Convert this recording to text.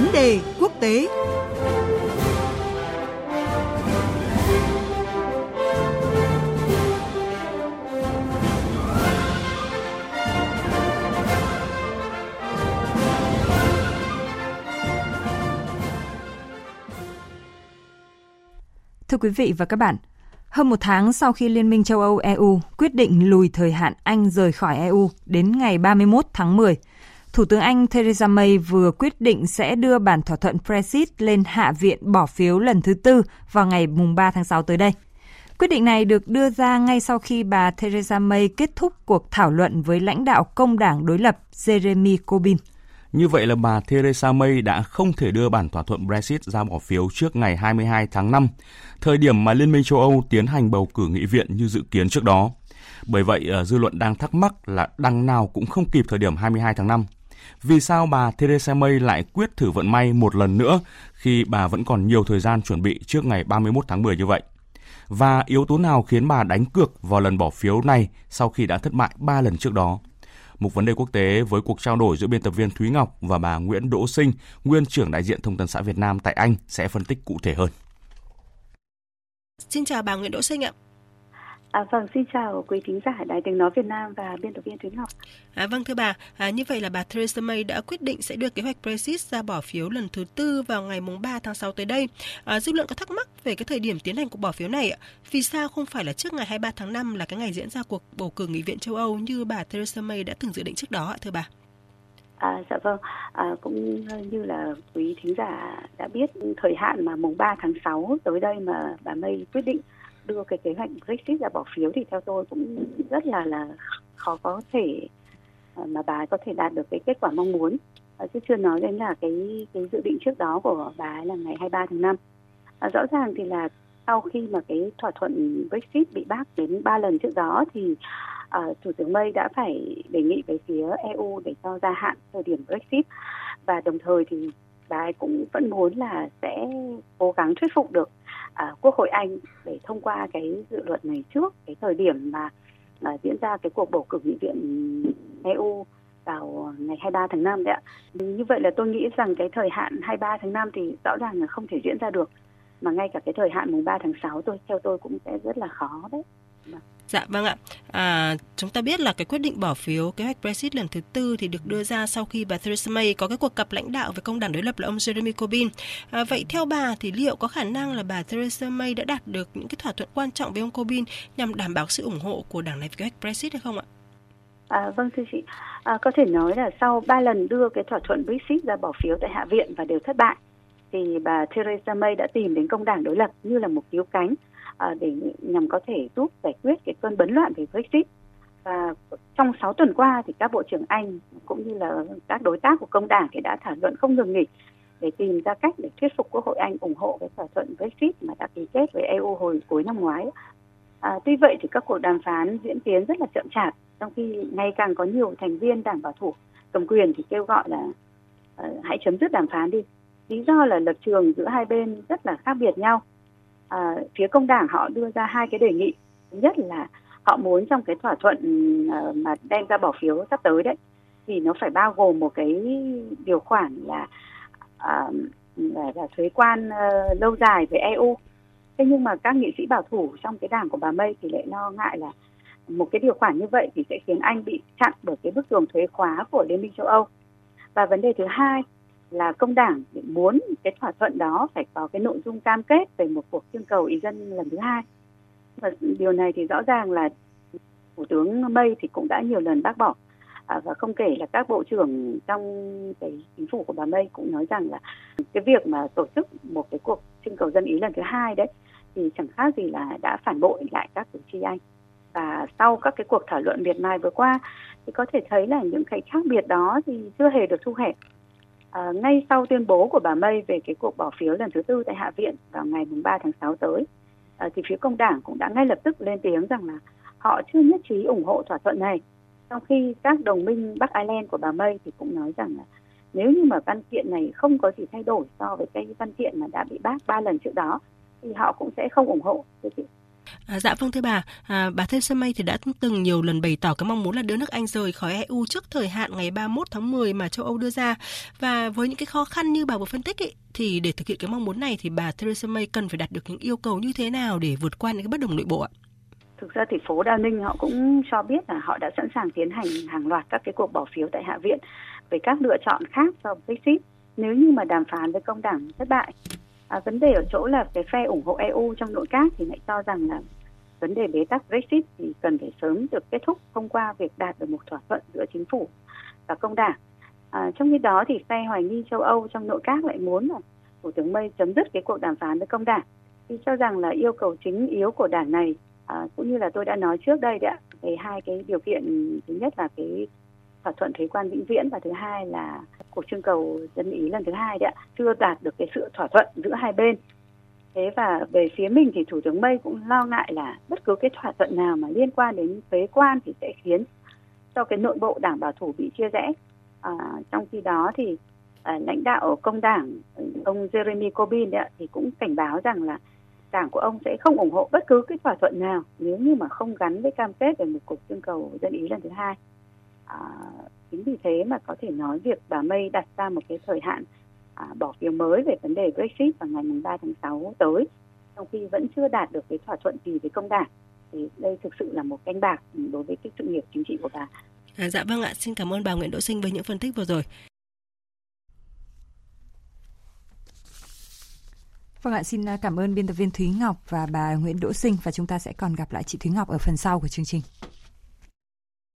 Vấn đề quốc tế. Thưa quý vị và các bạn, hơn một tháng sau khi Liên minh châu Âu EU quyết định lùi thời hạn Anh rời khỏi EU đến ngày 31 tháng 10, Thủ tướng Anh Theresa May vừa quyết định sẽ đưa bản thỏa thuận Brexit lên Hạ viện bỏ phiếu lần thứ tư vào ngày 3 tháng 6 tới đây. Quyết định này được đưa ra ngay sau khi bà Theresa May kết thúc cuộc thảo luận với lãnh đạo công đảng đối lập Jeremy Corbyn. Như vậy là bà Theresa May đã không thể đưa bản thỏa thuận Brexit ra bỏ phiếu trước ngày 22 tháng 5, thời điểm mà Liên minh châu Âu tiến hành bầu cử nghị viện như dự kiến trước đó. Bởi vậy, ờ, dư luận đang thắc mắc là đằng nào cũng không kịp thời điểm 22 tháng 5. Vì sao bà Theresa May lại quyết thử vận may một lần nữa khi bà vẫn còn nhiều thời gian chuẩn bị trước ngày 31 tháng 10 như vậy? Và yếu tố nào khiến bà đánh cược vào lần bỏ phiếu này sau khi đã thất bại 3 lần trước đó? Mục vấn đề quốc tế với cuộc trao đổi giữa biên tập viên Thúy Ngọc và bà Nguyễn Đỗ Sinh, nguyên trưởng đại diện Thông tấn xã Việt Nam tại Anh sẽ phân tích cụ thể hơn. Xin chào bà Nguyễn Đỗ Sinh ạ. À, vâng, xin chào quý thính giả Đài Tiếng Nói Việt Nam và biên tập viên Thúy Ngọc. À, vâng thưa bà, à, như vậy là bà Theresa May đã quyết định sẽ đưa kế hoạch Brexit ra bỏ phiếu lần thứ tư vào ngày mùng 3 tháng 6 tới đây. À, dư luận có thắc mắc về cái thời điểm tiến hành cuộc bỏ phiếu này ạ. Vì sao không phải là trước ngày 23 tháng 5 là cái ngày diễn ra cuộc bầu cử nghị viện châu Âu như bà Theresa May đã từng dự định trước đó ạ thưa bà? À, dạ vâng, à, cũng như là quý thính giả đã biết thời hạn mà mùng 3 tháng 6 tới đây mà bà May quyết định đưa cái kế hoạch Brexit ra bỏ phiếu thì theo tôi cũng rất là là khó có thể ờ, mà bà có thể đạt được cái kết quả mong muốn. À, chứ chưa nói đến là cái cái dự định trước đó của bà ấy là ngày 23 tháng 5 à, ờ, rõ ràng thì là sau khi mà cái thỏa thuận Brexit bị bác đến ba lần trước đó thì à, thủ tướng May đã phải đề nghị với phía EU để cho gia hạn thời điểm Brexit. Và đồng thời thì bà ấy cũng vẫn muốn là sẽ cố gắng thuyết phục được à, Quốc hội Anh để thông qua cái dự luật này trước cái thời điểm mà à, diễn ra cái cuộc bầu cử nghị viện EU vào ngày 23 tháng 5 đấy ạ. Như vậy là tôi nghĩ rằng cái thời hạn 23 tháng 5 thì rõ ràng là không thể diễn ra được mà ngay cả cái thời hạn mùng 3 tháng 6 tôi theo tôi cũng sẽ rất là khó đấy. Dạ vâng ạ. À, chúng ta biết là cái quyết định bỏ phiếu kế hoạch Brexit lần thứ tư thì được đưa ra sau khi bà Theresa May có cái cuộc gặp lãnh đạo với công đảng đối lập là ông Jeremy Corbyn. À, vậy theo bà thì liệu có khả năng là bà Theresa May đã đạt được những cái thỏa thuận quan trọng với ông Corbyn nhằm đảm bảo sự ủng hộ của đảng này về kế hoạch Brexit hay không ạ? À, vâng thưa chị, à, có thể nói là sau ba lần đưa cái thỏa thuận Brexit ra bỏ phiếu tại Hạ viện và đều thất bại, thì bà Theresa May đã tìm đến công đảng đối lập như là một cứu cánh À, để nhằm có thể giúp giải quyết cái cơn bấn loạn về Brexit. Và trong 6 tuần qua thì các bộ trưởng Anh cũng như là các đối tác của công đảng thì đã thảo luận không ngừng nghỉ để tìm ra cách để thuyết phục Quốc hội Anh ủng hộ cái thỏa thuận Brexit mà đã ký kết với EU hồi cuối năm ngoái. À, tuy vậy thì các cuộc đàm phán diễn tiến rất là chậm chạp, trong khi ngày càng có nhiều thành viên đảng bảo thủ cầm quyền thì kêu gọi là uh, hãy chấm dứt đàm phán đi. Lý do là lập trường giữa hai bên rất là khác biệt nhau. À, phía công đảng họ đưa ra hai cái đề nghị. Thứ nhất là họ muốn trong cái thỏa thuận à, mà đem ra bỏ phiếu sắp tới đấy thì nó phải bao gồm một cái điều khoản là à, là, là thuế quan uh, lâu dài với EU thế nhưng mà các nghị sĩ bảo thủ trong cái đảng của bà May thì lại lo ngại là một cái điều khoản như vậy thì sẽ khiến Anh bị chặn bởi cái bức tường thuế khóa của Liên minh châu Âu. Và vấn đề thứ hai là công đảng muốn cái thỏa thuận đó phải có cái nội dung cam kết về một cuộc trưng cầu ý dân lần thứ hai. Và điều này thì rõ ràng là thủ tướng May thì cũng đã nhiều lần bác bỏ. À, và không kể là các bộ trưởng trong cái chính phủ của bà May cũng nói rằng là cái việc mà tổ chức một cái cuộc trưng cầu dân ý lần thứ hai đấy thì chẳng khác gì là đã phản bội lại các cử tri Anh. Và sau các cái cuộc thảo luận miệt mài vừa qua thì có thể thấy là những cái khác biệt đó thì chưa hề được thu hẹp. À, ngay sau tuyên bố của bà May về cái cuộc bỏ phiếu lần thứ tư tại Hạ viện vào ngày 3 tháng 6 tới, à, thì phía công đảng cũng đã ngay lập tức lên tiếng rằng là họ chưa nhất trí ủng hộ thỏa thuận này. Trong khi các đồng minh Bắc Ireland của bà May thì cũng nói rằng là nếu như mà văn kiện này không có gì thay đổi so với cái văn kiện mà đã bị bác ba lần trước đó thì họ cũng sẽ không ủng hộ. À, dạ vâng thưa bà, à, bà Theresa May thì đã từng nhiều lần bày tỏ cái mong muốn là đưa nước Anh rời khỏi EU trước thời hạn ngày 31 tháng 10 mà châu Âu đưa ra. Và với những cái khó khăn như bà vừa phân tích ấy, thì để thực hiện cái mong muốn này thì bà Theresa May cần phải đạt được những yêu cầu như thế nào để vượt qua những cái bất đồng nội bộ ạ? Thực ra thì phố đa Ninh họ cũng cho biết là họ đã sẵn sàng tiến hành hàng loạt các cái cuộc bỏ phiếu tại Hạ viện về các lựa chọn khác cho Brexit nếu như mà đàm phán với công đảng thất bại. À, vấn đề ở chỗ là cái phe ủng hộ EU trong nội các thì lại cho rằng là vấn đề bế tắc Brexit thì cần phải sớm được kết thúc thông qua việc đạt được một thỏa thuận giữa chính phủ và công đảng. À, trong khi đó thì phe hoài nghi châu Âu trong nội các lại muốn là Thủ tướng May chấm dứt cái cuộc đàm phán với công đảng. Thì cho rằng là yêu cầu chính yếu của đảng này à, cũng như là tôi đã nói trước đây đấy ạ, về hai cái điều kiện thứ nhất là cái thỏa thuận thuế quan vĩnh viễn và thứ hai là cuộc trưng cầu dân ý lần thứ hai đấy ạ, chưa đạt được cái sự thỏa thuận giữa hai bên. Thế và về phía mình thì thủ tướng May cũng lo ngại là bất cứ cái thỏa thuận nào mà liên quan đến thuế quan thì sẽ khiến cho cái nội bộ đảng bảo thủ bị chia rẽ. À, trong khi đó thì à, lãnh đạo công đảng ông Jeremy Corbyn đấy, thì cũng cảnh báo rằng là đảng của ông sẽ không ủng hộ bất cứ cái thỏa thuận nào nếu như mà không gắn với cam kết về một cuộc trưng cầu dân ý lần thứ hai à, chính vì thế mà có thể nói việc bà May đặt ra một cái thời hạn à, bỏ phiếu mới về vấn đề Brexit vào ngày 3 tháng 6 tới, trong khi vẫn chưa đạt được cái thỏa thuận gì với công đảng. Thì đây thực sự là một canh bạc đối với cái sự nghiệp chính trị của bà. À, dạ vâng ạ, xin cảm ơn bà Nguyễn Đỗ Sinh với những phân tích vừa rồi. Vâng ạ, xin cảm ơn biên tập viên Thúy Ngọc và bà Nguyễn Đỗ Sinh và chúng ta sẽ còn gặp lại chị Thúy Ngọc ở phần sau của chương trình.